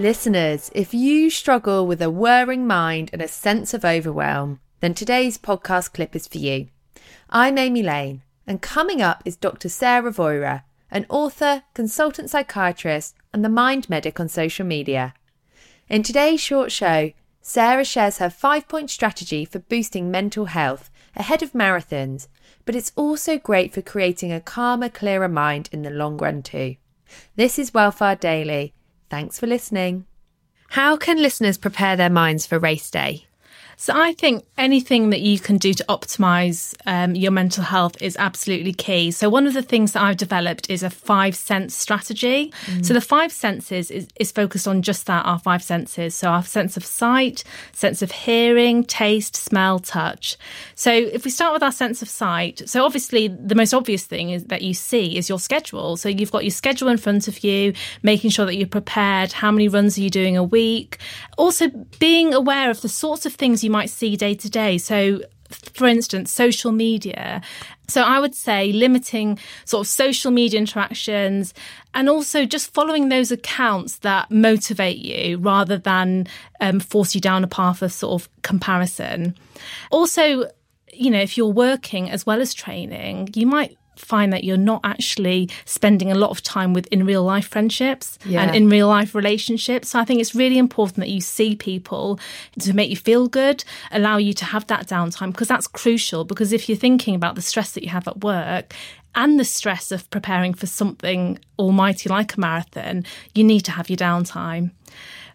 Listeners, if you struggle with a whirring mind and a sense of overwhelm, then today's podcast clip is for you. I'm Amy Lane, and coming up is Dr. Sarah Vohra, an author, consultant psychiatrist, and the mind medic on social media. In today's short show, Sarah shares her five point strategy for boosting mental health ahead of marathons, but it's also great for creating a calmer, clearer mind in the long run, too. This is Well Far Daily. Thanks for listening. How can listeners prepare their minds for race day? So I think anything that you can do to optimize um, your mental health is absolutely key. So one of the things that I've developed is a five sense strategy. Mm. So the five senses is, is focused on just that, our five senses. So our sense of sight, sense of hearing, taste, smell, touch. So if we start with our sense of sight, so obviously the most obvious thing is that you see is your schedule. So you've got your schedule in front of you, making sure that you're prepared. How many runs are you doing a week? Also being aware of the sorts of things you you might see day to day. So, for instance, social media. So I would say limiting sort of social media interactions and also just following those accounts that motivate you rather than um, force you down a path of sort of comparison. Also, you know, if you're working as well as training, you might find that you're not actually spending a lot of time with in real life friendships yeah. and in real life relationships. So I think it's really important that you see people to make you feel good, allow you to have that downtime because that's crucial. Because if you're thinking about the stress that you have at work, and the stress of preparing for something almighty like a marathon, you need to have your downtime.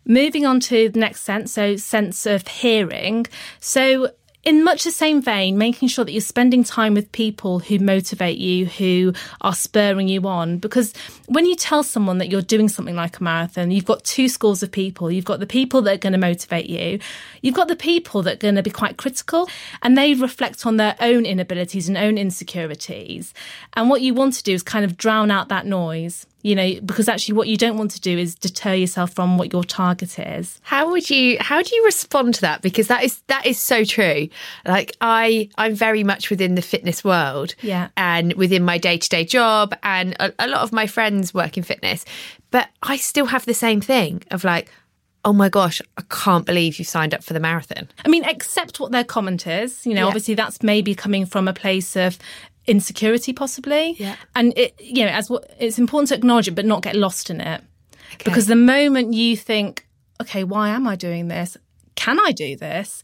Moving on to the next sense, so sense of hearing. So in much the same vein, making sure that you're spending time with people who motivate you, who are spurring you on. Because when you tell someone that you're doing something like a marathon, you've got two schools of people. You've got the people that are going to motivate you, you've got the people that are going to be quite critical, and they reflect on their own inabilities and own insecurities. And what you want to do is kind of drown out that noise you know because actually what you don't want to do is deter yourself from what your target is how would you how do you respond to that because that is that is so true like i i'm very much within the fitness world yeah and within my day-to-day job and a, a lot of my friends work in fitness but i still have the same thing of like oh my gosh, I can't believe you signed up for the marathon. I mean, accept what their comment is. You know, yeah. obviously that's maybe coming from a place of insecurity possibly. Yeah. And it you know as what it's important to acknowledge it but not get lost in it. Okay. because the moment you think okay why am i doing this? Can i do this?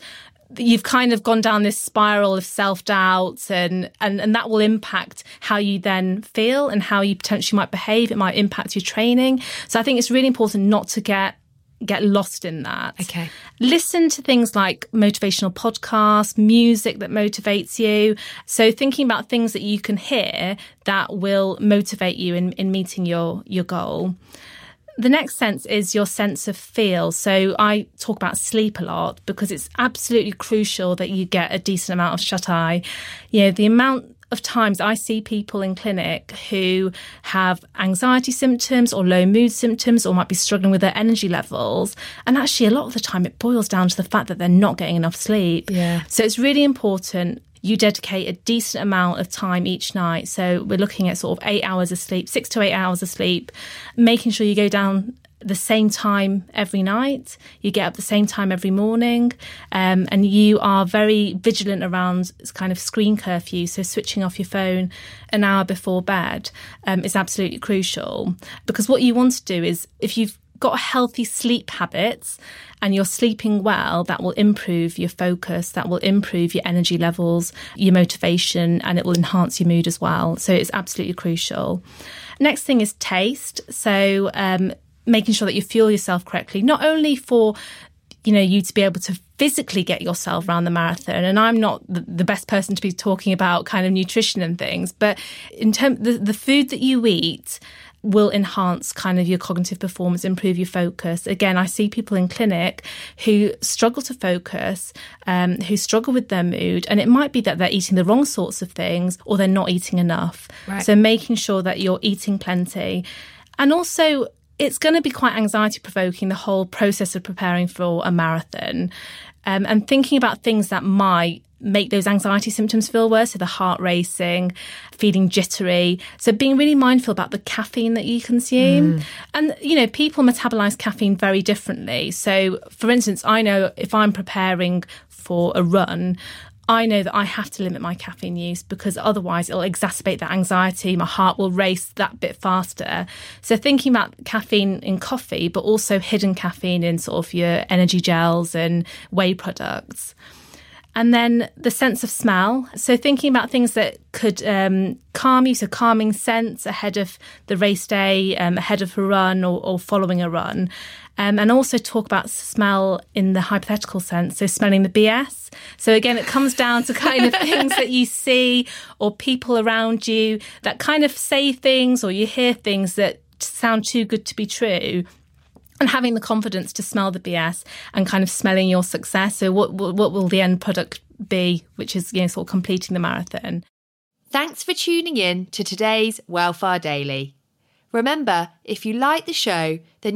you've kind of gone down this spiral of self-doubt and, and and that will impact how you then feel and how you potentially might behave. It might impact your training. So i think it's really important not to get get lost in that. Okay. Listen to things like motivational podcasts, music that motivates you. So thinking about things that you can hear that will motivate you in, in meeting your, your goal. The next sense is your sense of feel. So I talk about sleep a lot because it's absolutely crucial that you get a decent amount of shut eye. You know, the amount of times I see people in clinic who have anxiety symptoms or low mood symptoms or might be struggling with their energy levels. And actually, a lot of the time, it boils down to the fact that they're not getting enough sleep. Yeah. So it's really important you dedicate a decent amount of time each night. So we're looking at sort of eight hours of sleep, six to eight hours of sleep, making sure you go down the same time every night, you get up the same time every morning, um, and you are very vigilant around kind of screen curfew. So switching off your phone an hour before bed um, is absolutely crucial because what you want to do is if you've got healthy sleep habits and you're sleeping well, that will improve your focus, that will improve your energy levels, your motivation, and it will enhance your mood as well. So it's absolutely crucial. Next thing is taste. So um, making sure that you fuel yourself correctly, not only for you know you to be able to physically get yourself around the marathon and i'm not the, the, best person to be talking about kind of nutrition and things but in terms the, the food that you eat will enhance kind of your cognitive performance improve your focus. Again i see people in clinic who struggle to focus um, who struggle with their mood and it might be that they're eating the wrong sorts of things or they're not eating enough. Right. so making sure that you're eating plenty. And also it's going to be quite anxiety provoking the whole process of preparing for a marathon um, and thinking about things that might make those anxiety symptoms feel worse. So the heart racing, feeling jittery. So being really mindful about the caffeine that you consume. Mm. And, you know, people metabolize caffeine very differently. So, for instance, I know if I'm preparing for a run, I know that I have to limit my caffeine use because otherwise it'll exacerbate that anxiety. My heart will race that bit faster. So, thinking about caffeine in coffee, but also hidden caffeine in sort of your energy gels and whey products. And then the sense of smell. So, thinking about things that could um, calm you, so calming scents ahead of the race day, um, ahead of a run or, or following a run. Um, and also talk about smell in the hypothetical sense, so smelling the BS. So again, it comes down to kind of things that you see or people around you that kind of say things or you hear things that sound too good to be true and having the confidence to smell the BS and kind of smelling your success. So what what will the end product be, which is you know sort of completing the marathon. Thanks for tuning in to today's Well Far Daily. Remember, if you like the show, then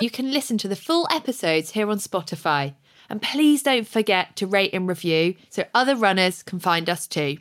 You can listen to the full episodes here on Spotify. And please don't forget to rate and review so other runners can find us too.